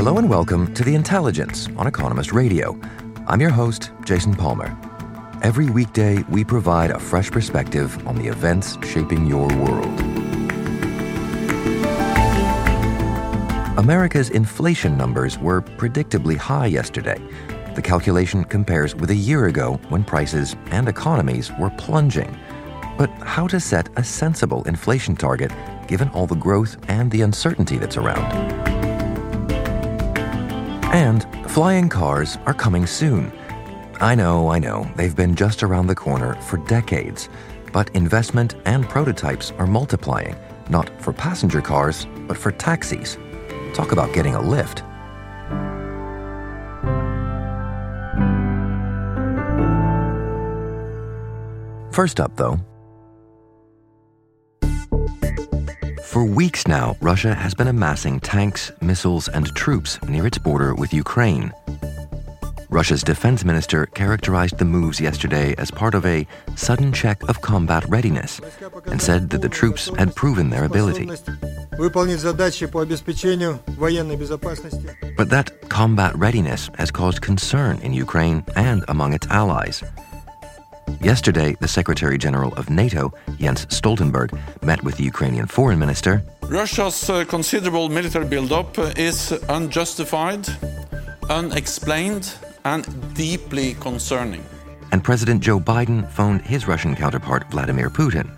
Hello and welcome to The Intelligence on Economist Radio. I'm your host, Jason Palmer. Every weekday, we provide a fresh perspective on the events shaping your world. America's inflation numbers were predictably high yesterday. The calculation compares with a year ago when prices and economies were plunging. But how to set a sensible inflation target given all the growth and the uncertainty that's around? And flying cars are coming soon. I know, I know, they've been just around the corner for decades, but investment and prototypes are multiplying, not for passenger cars, but for taxis. Talk about getting a lift. First up, though, For weeks now, Russia has been amassing tanks, missiles, and troops near its border with Ukraine. Russia's defense minister characterized the moves yesterday as part of a sudden check of combat readiness and said that the troops had proven their ability. But that combat readiness has caused concern in Ukraine and among its allies. Yesterday, the Secretary General of NATO, Jens Stoltenberg, met with the Ukrainian foreign minister. Russia's uh, considerable military buildup is unjustified, unexplained, and deeply concerning. And President Joe Biden phoned his Russian counterpart, Vladimir Putin.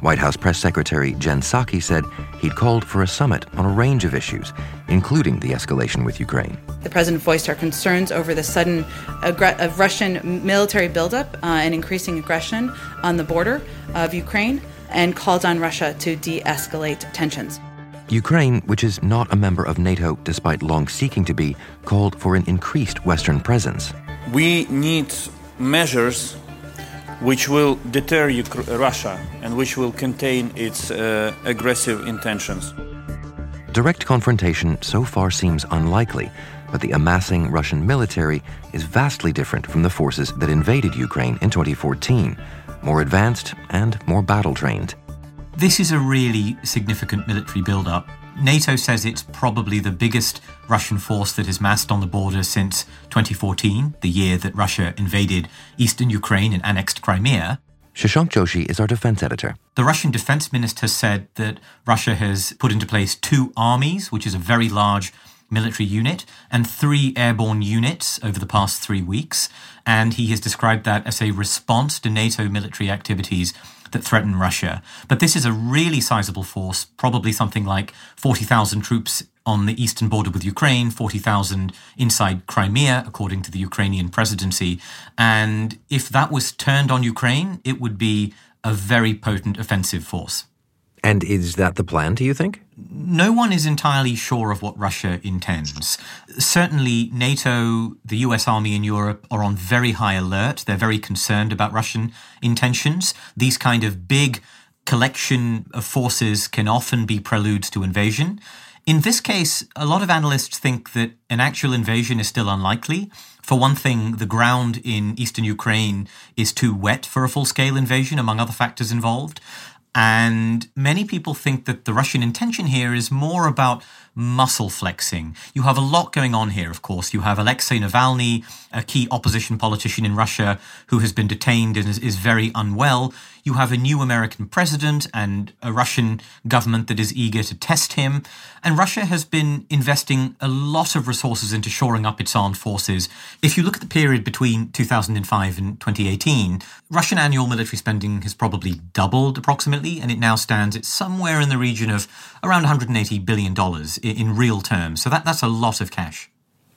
White House Press Secretary Jen Psaki said he'd called for a summit on a range of issues, including the escalation with Ukraine. The president voiced our concerns over the sudden aggr- Russian military buildup uh, and increasing aggression on the border of Ukraine and called on Russia to de escalate tensions. Ukraine, which is not a member of NATO despite long seeking to be, called for an increased Western presence. We need measures which will deter Russia and which will contain its uh, aggressive intentions. Direct confrontation so far seems unlikely, but the amassing Russian military is vastly different from the forces that invaded Ukraine in 2014, more advanced and more battle trained. This is a really significant military build-up NATO says it's probably the biggest Russian force that has massed on the border since 2014, the year that Russia invaded eastern Ukraine and annexed Crimea. Shashank Joshi is our defense editor. The Russian defense minister said that Russia has put into place two armies, which is a very large military unit, and three airborne units over the past three weeks. And he has described that as a response to NATO military activities that threaten Russia. But this is a really sizable force, probably something like 40,000 troops on the eastern border with Ukraine, 40,000 inside Crimea, according to the Ukrainian presidency. And if that was turned on Ukraine, it would be a very potent offensive force. And is that the plan, do you think? No one is entirely sure of what Russia intends. Certainly, NATO, the US Army in Europe are on very high alert. They're very concerned about Russian intentions. These kind of big collection of forces can often be preludes to invasion. In this case, a lot of analysts think that an actual invasion is still unlikely. For one thing, the ground in eastern Ukraine is too wet for a full scale invasion, among other factors involved. And many people think that the Russian intention here is more about muscle flexing. You have a lot going on here, of course. You have Alexei Navalny, a key opposition politician in Russia who has been detained and is, is very unwell. You have a new American president and a Russian government that is eager to test him. And Russia has been investing a lot of resources into shoring up its armed forces. If you look at the period between 2005 and 2018, Russian annual military spending has probably doubled approximately, and it now stands at somewhere in the region of around $180 billion in real terms. So that, that's a lot of cash.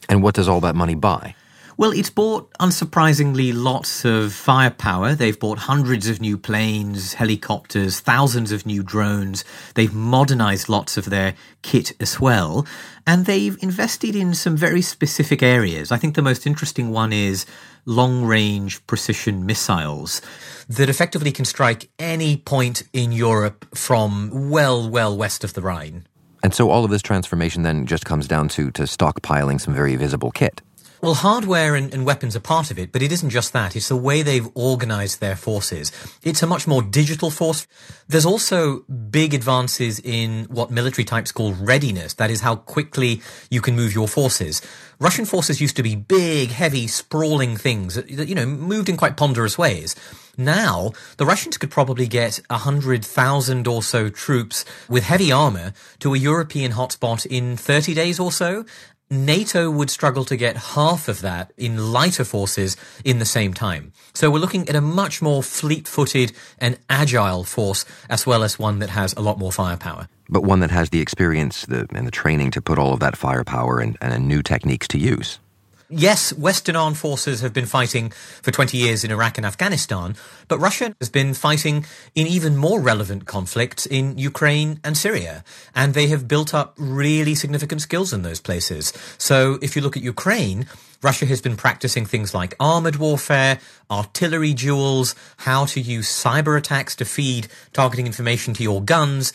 And what does all that money buy? Well, it's bought, unsurprisingly, lots of firepower. They've bought hundreds of new planes, helicopters, thousands of new drones. They've modernized lots of their kit as well. And they've invested in some very specific areas. I think the most interesting one is long range precision missiles that effectively can strike any point in Europe from well, well west of the Rhine. And so all of this transformation then just comes down to, to stockpiling some very visible kit. Well, hardware and, and, weapons are part of it, but it isn't just that. It's the way they've organized their forces. It's a much more digital force. There's also big advances in what military types call readiness. That is how quickly you can move your forces. Russian forces used to be big, heavy, sprawling things that, you know, moved in quite ponderous ways. Now, the Russians could probably get 100,000 or so troops with heavy armor to a European hotspot in 30 days or so. NATO would struggle to get half of that in lighter forces in the same time. So we're looking at a much more fleet-footed and agile force, as well as one that has a lot more firepower. But one that has the experience the, and the training to put all of that firepower and, and new techniques to use. Yes, Western armed forces have been fighting for 20 years in Iraq and Afghanistan, but Russia has been fighting in even more relevant conflicts in Ukraine and Syria. And they have built up really significant skills in those places. So if you look at Ukraine, Russia has been practicing things like armored warfare, artillery duels, how to use cyber attacks to feed targeting information to your guns.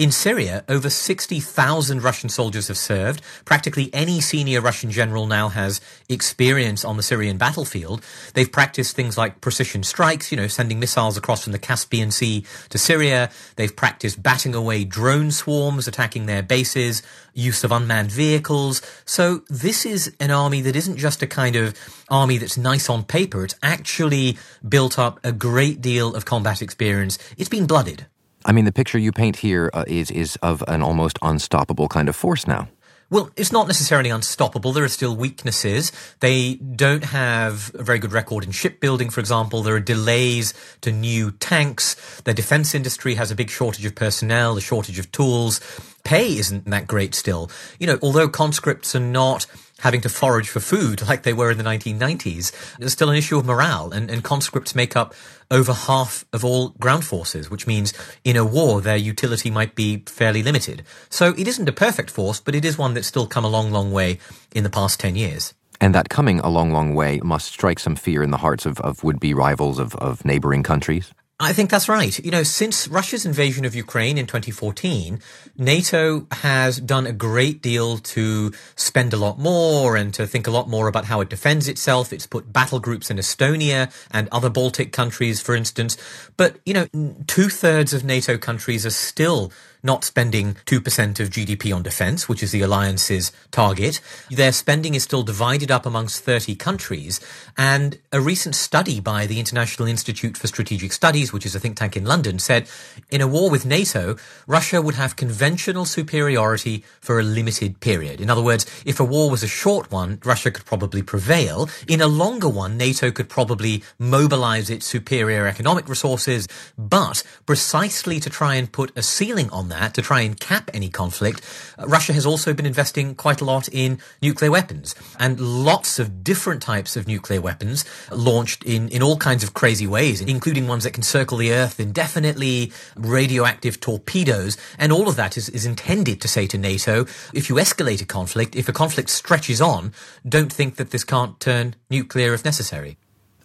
In Syria, over 60,000 Russian soldiers have served. Practically any senior Russian general now has experience on the Syrian battlefield. They've practiced things like precision strikes, you know, sending missiles across from the Caspian Sea to Syria. They've practiced batting away drone swarms, attacking their bases, use of unmanned vehicles. So this is an army that isn't just a kind of army that's nice on paper. It's actually built up a great deal of combat experience. It's been blooded. I mean, the picture you paint here uh, is is of an almost unstoppable kind of force now. Well, it's not necessarily unstoppable. There are still weaknesses. They don't have a very good record in shipbuilding, for example. There are delays to new tanks. Their defense industry has a big shortage of personnel, a shortage of tools. Pay isn't that great still. You know, although conscripts are not having to forage for food like they were in the 1990s, there's still an issue of morale, and, and conscripts make up over half of all ground forces, which means in a war their utility might be fairly limited. So it isn't a perfect force, but it is one that's still come a long, long way in the past 10 years. And that coming a long, long way must strike some fear in the hearts of, of would be rivals of, of neighboring countries. I think that's right. You know, since Russia's invasion of Ukraine in 2014, NATO has done a great deal to spend a lot more and to think a lot more about how it defends itself. It's put battle groups in Estonia and other Baltic countries, for instance. But, you know, two thirds of NATO countries are still not spending 2% of GDP on defense, which is the alliance's target. Their spending is still divided up amongst 30 countries. And a recent study by the International Institute for Strategic Studies, which is a think tank in London, said in a war with NATO, Russia would have conventional superiority for a limited period. In other words, if a war was a short one, Russia could probably prevail. In a longer one, NATO could probably mobilize its superior economic resources, but precisely to try and put a ceiling on that to try and cap any conflict, uh, Russia has also been investing quite a lot in nuclear weapons and lots of different types of nuclear weapons launched in, in all kinds of crazy ways, including ones that can circle the earth indefinitely, radioactive torpedoes, and all of that is, is intended to say to NATO, if you escalate a conflict, if a conflict stretches on, don't think that this can't turn nuclear if necessary.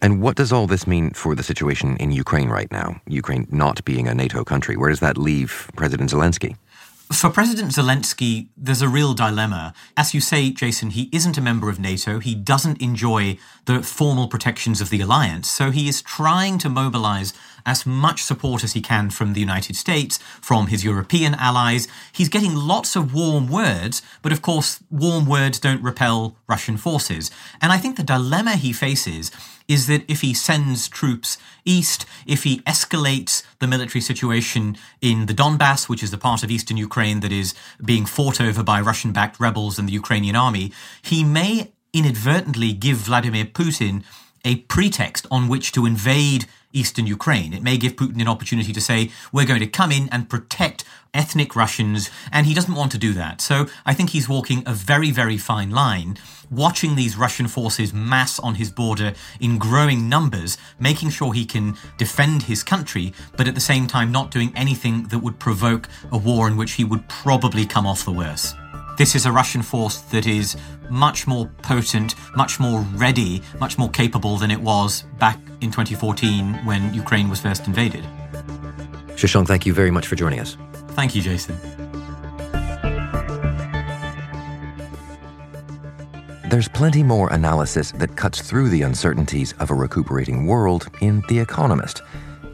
And what does all this mean for the situation in Ukraine right now? Ukraine not being a NATO country. Where does that leave President Zelensky? For President Zelensky, there's a real dilemma. As you say, Jason, he isn't a member of NATO. He doesn't enjoy the formal protections of the alliance. So he is trying to mobilize as much support as he can from the United States, from his European allies. He's getting lots of warm words, but of course, warm words don't repel Russian forces. And I think the dilemma he faces is that if he sends troops east, if he escalates the military situation in the Donbass, which is the part of eastern Ukraine that is being fought over by Russian backed rebels and the Ukrainian army, he may inadvertently give Vladimir Putin a pretext on which to invade eastern Ukraine. It may give Putin an opportunity to say, we're going to come in and protect ethnic Russians, and he doesn't want to do that. So I think he's walking a very, very fine line, watching these Russian forces mass on his border in growing numbers, making sure he can defend his country, but at the same time not doing anything that would provoke a war in which he would probably come off the worse. This is a Russian force that is much more potent, much more ready, much more capable than it was back in 2014 when Ukraine was first invaded. Shashank, thank you very much for joining us. Thank you, Jason. There's plenty more analysis that cuts through the uncertainties of a recuperating world in The Economist.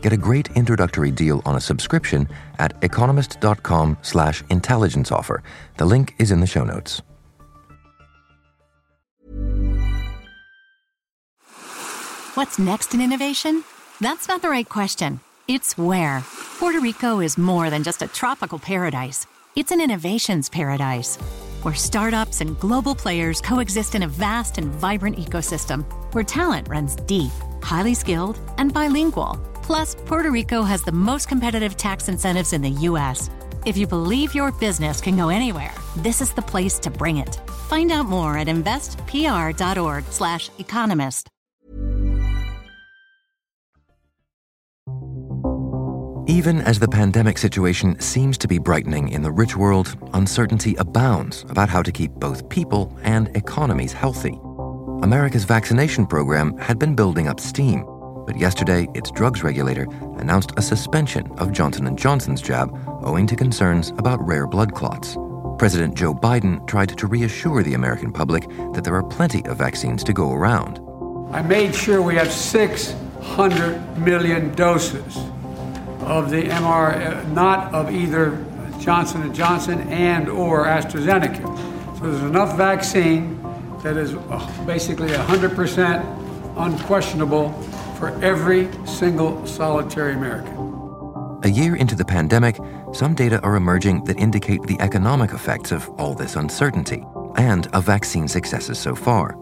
Get a great introductory deal on a subscription at economist.com slash intelligence offer. The link is in the show notes. What's next in innovation? That's not the right question. It's where. Puerto Rico is more than just a tropical paradise. It's an innovations paradise where startups and global players coexist in a vast and vibrant ecosystem where talent runs deep, highly skilled, and bilingual Plus, Puerto Rico has the most competitive tax incentives in the U.S. If you believe your business can go anywhere, this is the place to bring it. Find out more at investpr.org/slash economist. Even as the pandemic situation seems to be brightening in the rich world, uncertainty abounds about how to keep both people and economies healthy. America's vaccination program had been building up steam but yesterday, its drugs regulator announced a suspension of Johnson & Johnson's jab owing to concerns about rare blood clots. President Joe Biden tried to reassure the American public that there are plenty of vaccines to go around. I made sure we have 600 million doses of the MR, not of either Johnson & Johnson and or AstraZeneca. So there's enough vaccine that is uh, basically 100% unquestionable for every single solitary American. A year into the pandemic, some data are emerging that indicate the economic effects of all this uncertainty and of vaccine successes so far.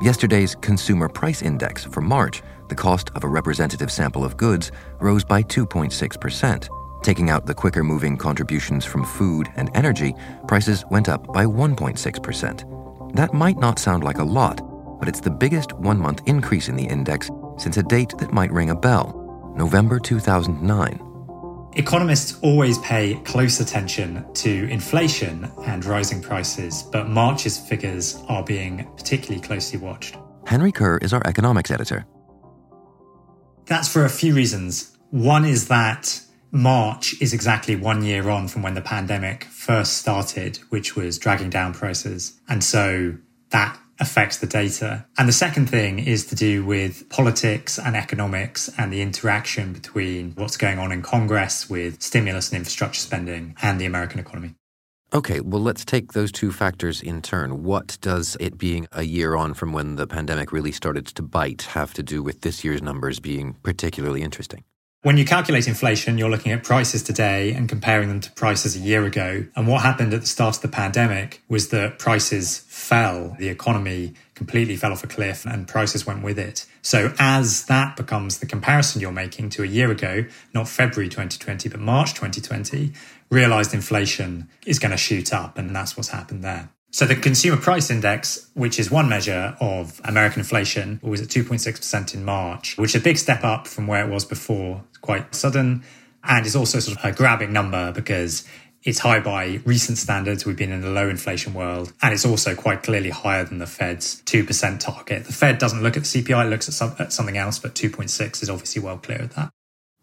Yesterday's Consumer Price Index for March, the cost of a representative sample of goods, rose by 2.6%. Taking out the quicker moving contributions from food and energy, prices went up by 1.6%. That might not sound like a lot, but it's the biggest one month increase in the index since a date that might ring a bell November 2009. Economists always pay close attention to inflation and rising prices, but March's figures are being particularly closely watched. Henry Curr is our economics editor. That's for a few reasons. One is that March is exactly one year on from when the pandemic first started, which was dragging down prices. And so that affects the data. And the second thing is to do with politics and economics and the interaction between what's going on in Congress with stimulus and infrastructure spending and the American economy. Okay, well, let's take those two factors in turn. What does it being a year on from when the pandemic really started to bite have to do with this year's numbers being particularly interesting? When you calculate inflation, you're looking at prices today and comparing them to prices a year ago. And what happened at the start of the pandemic was that prices fell. The economy completely fell off a cliff and prices went with it. So as that becomes the comparison you're making to a year ago, not February 2020, but March 2020, realized inflation is going to shoot up. And that's what's happened there. So the consumer price index, which is one measure of American inflation, was at 2.6% in March, which is a big step up from where it was before. Quite sudden and it's also sort of a grabbing number because it's high by recent standards. We've been in a low inflation world, and it's also quite clearly higher than the Fed's 2% target. The Fed doesn't look at the CPI, it looks at, some, at something else, but 2.6 is obviously well clear of that.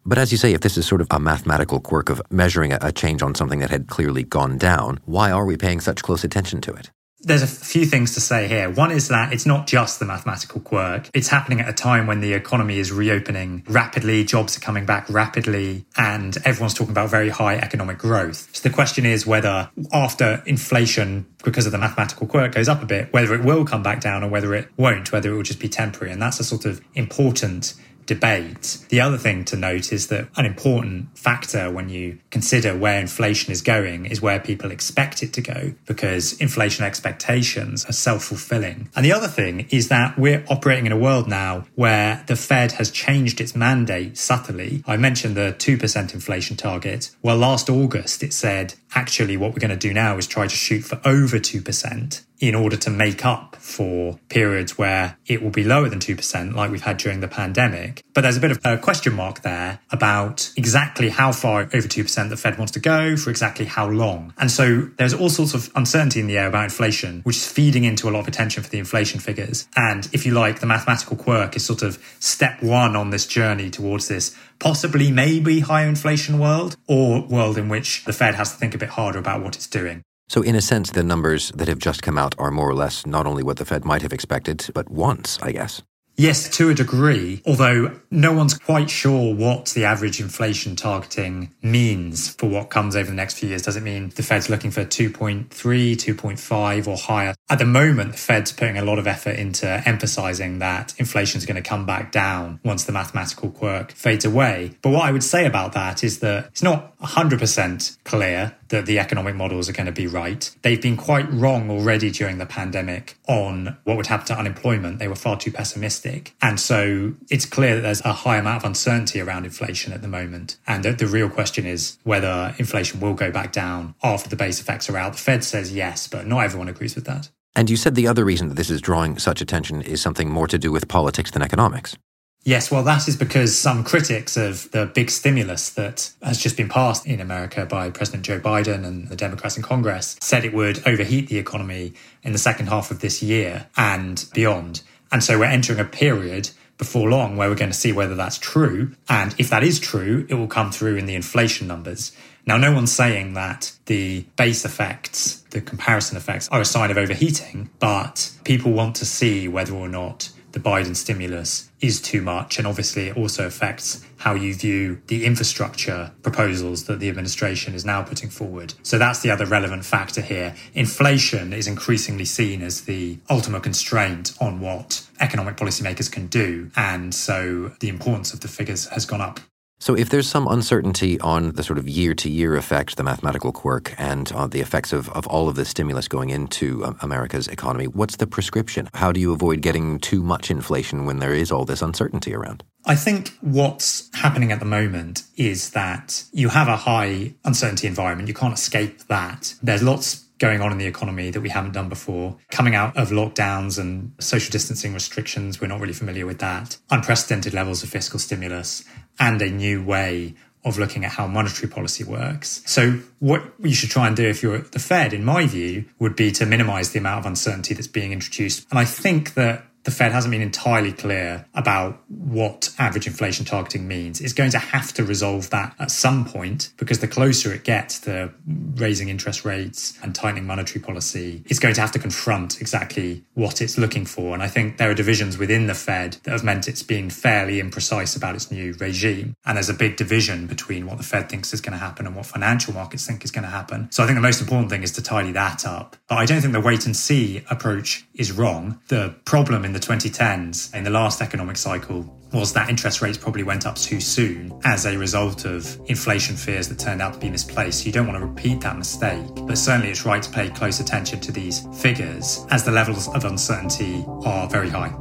But as you say, if this is sort of a mathematical quirk of measuring a change on something that had clearly gone down, why are we paying such close attention to it? There's a few things to say here. One is that it's not just the mathematical quirk. It's happening at a time when the economy is reopening rapidly, jobs are coming back rapidly, and everyone's talking about very high economic growth. So the question is whether after inflation, because of the mathematical quirk, goes up a bit, whether it will come back down or whether it won't, whether it will just be temporary. And that's a sort of important debate. The other thing to note is that an important factor when you consider where inflation is going is where people expect it to go, because inflation expectations are self fulfilling. And the other thing is that we're operating in a world now where the Fed has changed its mandate subtly. I mentioned the 2% inflation target. Well, last August it said actually what we're going to do now is try to shoot for over 2% in order to make up for periods where it will be lower than 2%, like we've had during the pandemic. But there's a bit of a question mark there about exactly how far over 2% the Fed wants to go for exactly how long. And so there's all sorts of uncertainty in the air about inflation, which is feeding into a lot of attention for the inflation figures. And if you like, the mathematical quirk is sort of step one on this journey towards this possibly maybe higher inflation world or world in which the Fed has to think a bit harder about what it's doing. So, in a sense, the numbers that have just come out are more or less not only what the Fed might have expected, but once, I guess. Yes, to a degree, although no one's quite sure what the average inflation targeting means for what comes over the next few years. Does it mean the Fed's looking for 2.3, 2.5 or higher? At the moment, the Fed's putting a lot of effort into emphasizing that inflation is going to come back down once the mathematical quirk fades away. But what I would say about that is that it's not 100% clear that the economic models are going to be right. They've been quite wrong already during the pandemic on what would happen to unemployment. They were far too pessimistic. And so it's clear that there's a high amount of uncertainty around inflation at the moment. And the, the real question is whether inflation will go back down after the base effects are out. The Fed says yes, but not everyone agrees with that. And you said the other reason that this is drawing such attention is something more to do with politics than economics. Yes, well, that is because some critics of the big stimulus that has just been passed in America by President Joe Biden and the Democrats in Congress said it would overheat the economy in the second half of this year and beyond. And so we're entering a period before long where we're going to see whether that's true. And if that is true, it will come through in the inflation numbers. Now, no one's saying that the base effects, the comparison effects, are a sign of overheating, but people want to see whether or not the Biden stimulus is too much. And obviously, it also affects how you view the infrastructure proposals that the administration is now putting forward. So that's the other relevant factor here. Inflation is increasingly seen as the ultimate constraint on what economic policymakers can do. And so the importance of the figures has gone up. So, if there's some uncertainty on the sort of year to year effect, the mathematical quirk, and on the effects of, of all of this stimulus going into um, America's economy, what's the prescription? How do you avoid getting too much inflation when there is all this uncertainty around? I think what's happening at the moment is that you have a high uncertainty environment. You can't escape that. There's lots going on in the economy that we haven't done before. Coming out of lockdowns and social distancing restrictions, we're not really familiar with that. Unprecedented levels of fiscal stimulus and a new way of looking at how monetary policy works. So what you should try and do if you're the Fed, in my view, would be to minimize the amount of uncertainty that's being introduced. And I think that the Fed hasn't been entirely clear about what average inflation targeting means. It's going to have to resolve that at some point because the closer it gets to raising interest rates and tightening monetary policy, it's going to have to confront exactly what it's looking for. And I think there are divisions within the Fed that have meant it's been fairly imprecise about its new regime. And there's a big division between what the Fed thinks is going to happen and what financial markets think is going to happen. So I think the most important thing is to tidy that up. But I don't think the wait and see approach is wrong. The problem in in the 2010s, in the last economic cycle, was that interest rates probably went up too soon as a result of inflation fears that turned out to be misplaced. You don't want to repeat that mistake, but certainly it's right to pay close attention to these figures as the levels of uncertainty are very high.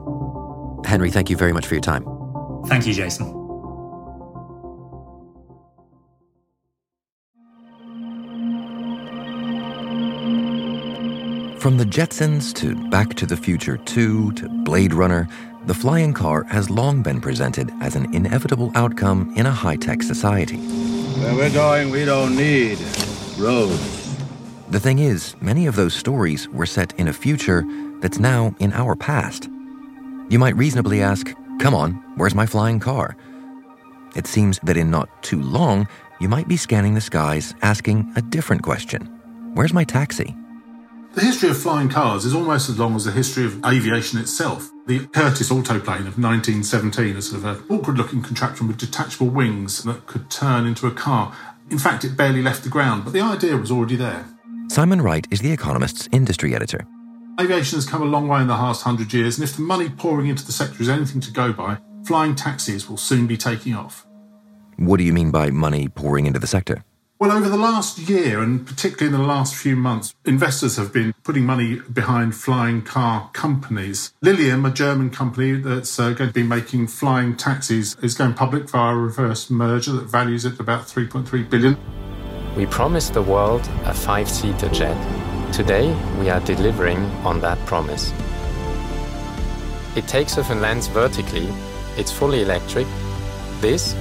Henry, thank you very much for your time. Thank you, Jason. From the Jetsons to Back to the Future 2 to Blade Runner, the flying car has long been presented as an inevitable outcome in a high tech society. Where we're going, we don't need roads. The thing is, many of those stories were set in a future that's now in our past. You might reasonably ask, come on, where's my flying car? It seems that in not too long, you might be scanning the skies asking a different question Where's my taxi? The history of flying cars is almost as long as the history of aviation itself. The Curtiss autoplane of 1917 is sort of an awkward looking contraption with detachable wings that could turn into a car. In fact, it barely left the ground, but the idea was already there. Simon Wright is The Economist's industry editor. Aviation has come a long way in the last hundred years, and if the money pouring into the sector is anything to go by, flying taxis will soon be taking off. What do you mean by money pouring into the sector? Well, over the last year, and particularly in the last few months, investors have been putting money behind flying car companies. Lilium, a German company that's uh, going to be making flying taxis, is going public via a reverse merger that values it at about 3.3 billion. We promised the world a five seater jet. Today, we are delivering on that promise. It takes off and lands vertically, it's fully electric. This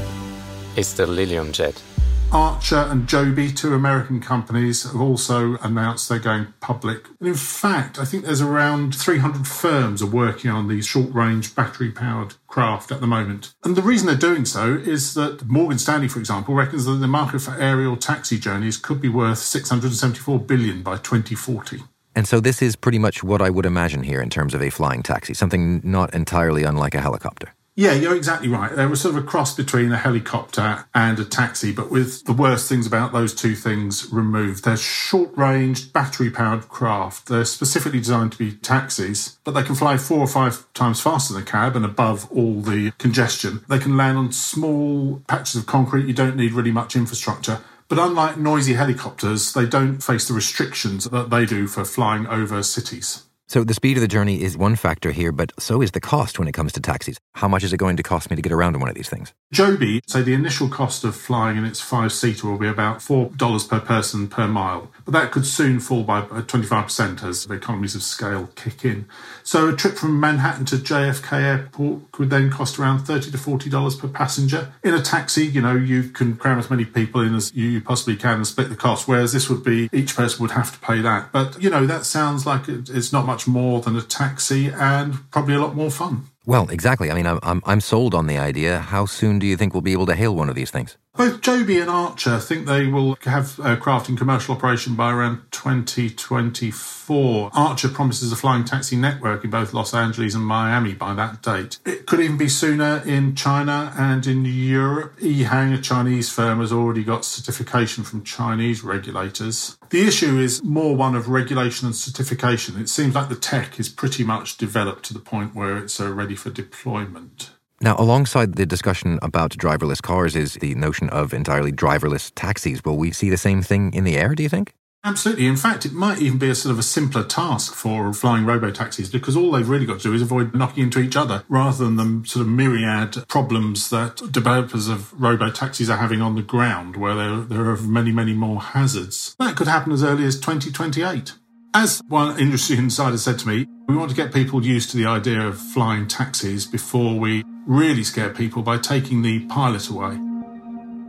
is the Lilium jet. Archer and Joby, two American companies, have also announced they're going public. And in fact, I think there's around 300 firms are working on these short range battery powered craft at the moment. And the reason they're doing so is that Morgan Stanley, for example, reckons that the market for aerial taxi journeys could be worth 674 billion by 2040. And so this is pretty much what I would imagine here in terms of a flying taxi, something not entirely unlike a helicopter. Yeah, you're exactly right. There was sort of a cross between a helicopter and a taxi, but with the worst things about those two things removed. They're short range, battery powered craft. They're specifically designed to be taxis, but they can fly four or five times faster than a cab and above all the congestion. They can land on small patches of concrete. You don't need really much infrastructure. But unlike noisy helicopters, they don't face the restrictions that they do for flying over cities. So the speed of the journey is one factor here, but so is the cost when it comes to taxis. How much is it going to cost me to get around in one of these things? Joby so the initial cost of flying in its five seater will be about $4 per person per mile, that could soon fall by uh, 25% as the economies of scale kick in. So a trip from Manhattan to JFK Airport could then cost around 30 to $40 per passenger. In a taxi, you know, you can cram as many people in as you possibly can and split the cost, whereas this would be each person would have to pay that. But, you know, that sounds like it's not much more than a taxi and probably a lot more fun. Well, exactly. I mean, I'm, I'm, I'm sold on the idea. How soon do you think we'll be able to hail one of these things? Both Joby and Archer think they will have aircraft in commercial operation by around 2024. Archer promises a flying taxi network in both Los Angeles and Miami by that date. It could even be sooner in China and in Europe. EHang, a Chinese firm, has already got certification from Chinese regulators. The issue is more one of regulation and certification. It seems like the tech is pretty much developed to the point where it's uh, ready for deployment. Now, alongside the discussion about driverless cars is the notion of entirely driverless taxis. Will we see the same thing in the air, do you think? Absolutely. In fact, it might even be a sort of a simpler task for flying robo taxis because all they've really got to do is avoid knocking into each other rather than the sort of myriad problems that developers of robo taxis are having on the ground where there, there are many, many more hazards. That could happen as early as 2028. As one industry insider said to me, we want to get people used to the idea of flying taxis before we really scare people by taking the pilot away.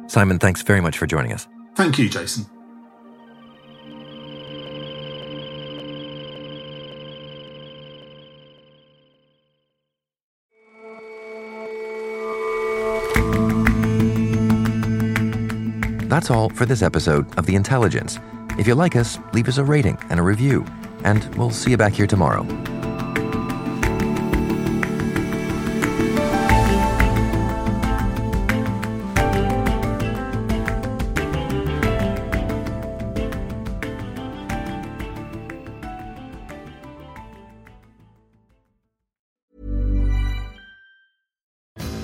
Simon, thanks very much for joining us. Thank you, Jason. That's all for this episode of The Intelligence. If you like us, leave us a rating and a review, and we'll see you back here tomorrow.